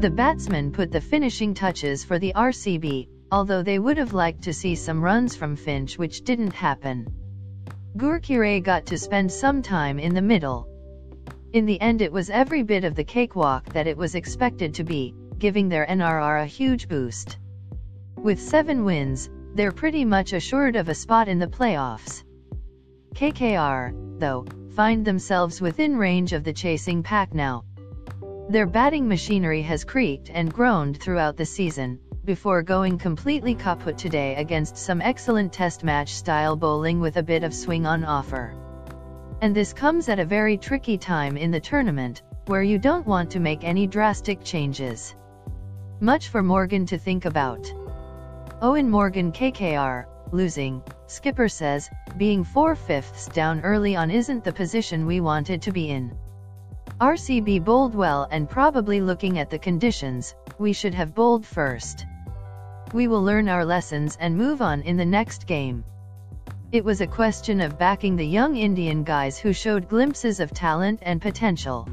The batsmen put the finishing touches for the RCB, although they would have liked to see some runs from Finch which didn't happen. Gurkeerat got to spend some time in the middle. In the end it was every bit of the cakewalk that it was expected to be, giving their NRR a huge boost. With seven wins, they're pretty much assured of a spot in the playoffs. KKR, though, find themselves within range of the chasing pack now. Their batting machinery has creaked and groaned throughout the season, before going completely kaput today against some excellent test match style bowling with a bit of swing on offer. And this comes at a very tricky time in the tournament, where you don't want to make any drastic changes. Much for Morgan to think about. Eoin Morgan KKR, losing, skipper says, being four-fifths down early on isn't the position we wanted to be in. RCB bowled well and probably looking at the conditions, we should have bowled first. We will learn our lessons and move on in the next game. It was a question of backing the young Indian guys who showed glimpses of talent and potential.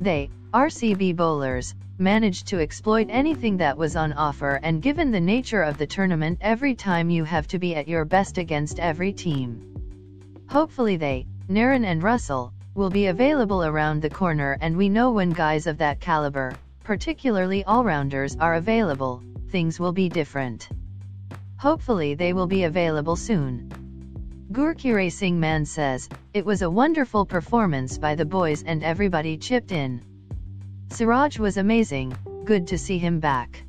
They, RCB bowlers, managed to exploit anything that was on offer and given the nature of the tournament every time you have to be at your best against every team. Hopefully they, Narine and Russell, will be available around the corner and we know when guys of that caliber, particularly all-rounders are available, things will be different. Hopefully they will be available soon. Gurkeerat Singh Mann says, it was a wonderful performance by the boys and everybody chipped in. Siraj was amazing, good to see him back.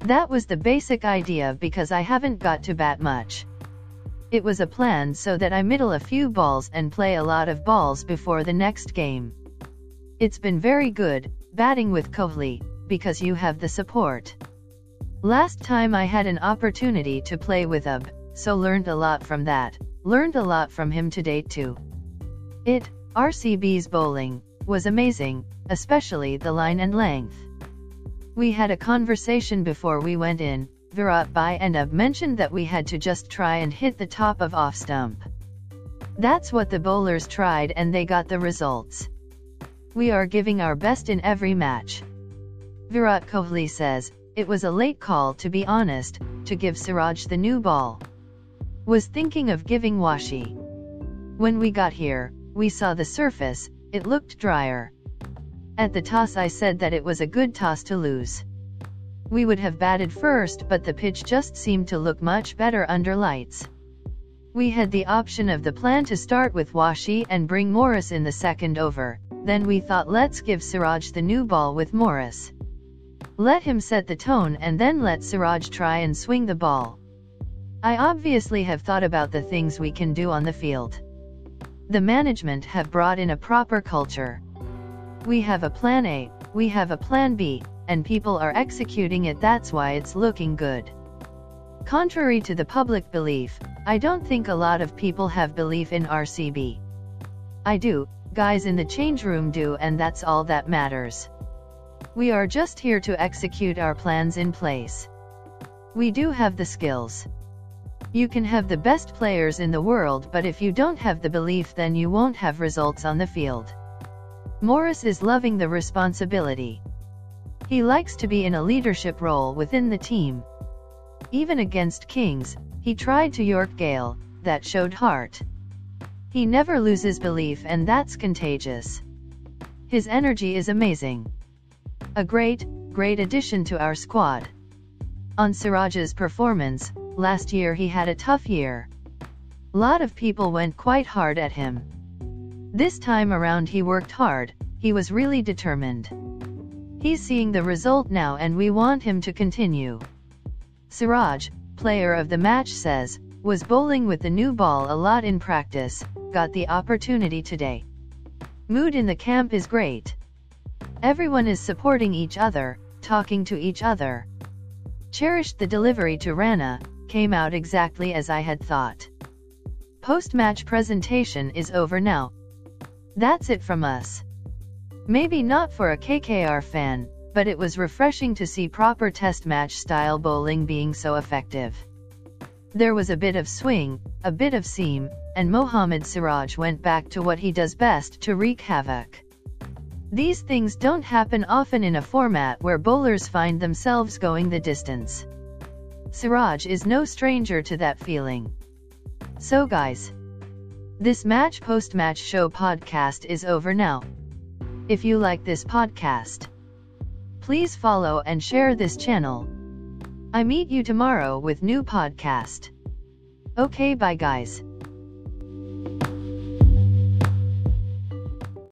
That was the basic idea because I haven't got to bat much. It was a plan so that I middle a few balls and play a lot of balls before the next game. It's been very good, batting with Kohli, because you have the support. Last time I had an opportunity to play with AB, so learned a lot from that, learned a lot from him today too. It, RCB's bowling, was amazing, especially the line and length. We had a conversation before we went in, Virat Bhai and AB mentioned that we had to just try and hit the top of off stump. That's what the bowlers tried and they got the results. We are giving our best in every match. Virat Kohli says, it was a late call to be honest, to give Siraj the new ball. Was thinking of giving Washi. When we got here, we saw the surface, it looked drier. At the toss I said that it was a good toss to lose. We would have batted first but the pitch just seemed to look much better under lights. We had the option of the plan to start with Washi and bring Morris in the second over, then we thought let's give Siraj the new ball with Morris. Let him set the tone and then let Siraj try and swing the ball. I obviously have thought about the things we can do on the field. The management have brought in a proper culture. We have a plan A, we have a plan B, and people are executing it that's why it's looking good. Contrary to the public belief, I don't think a lot of people have belief in RCB. I do, guys in the change room do and that's all that matters. We are just here to execute our plans in place. We do have the skills. You can have the best players in the world but if you don't have the belief then you won't have results on the field. Morris is loving the responsibility. He likes to be in a leadership role within the team. Even against Kings, he tried to York Gayle, that showed heart. He never loses belief and that's contagious. His energy is amazing. A great, great addition to our squad. On Siraj's performance, last year he had a tough year. Lot of people went quite hard at him. This time around he worked hard, he was really determined. He's seeing the result now and we want him to continue. Siraj, player of the match says, was bowling with the new ball a lot in practice, got the opportunity today. Mood in the camp is great. Everyone is supporting each other, talking to each other. Cherished the delivery to Rana, came out exactly as I had thought. Post-match presentation is over now. That's it from us. Maybe not for a KKR fan, but it was refreshing to see proper test match style bowling being so effective. There was a bit of swing, a bit of seam, and Mohammad Siraj went back to what he does best to wreak havoc. These things don't happen often in a format where bowlers find themselves going the distance. Siraj is no stranger to that feeling. So guys, this match post-match show podcast is over now. If you like this podcast, please follow and share this channel. I meet you tomorrow with new podcast. Okay bye guys.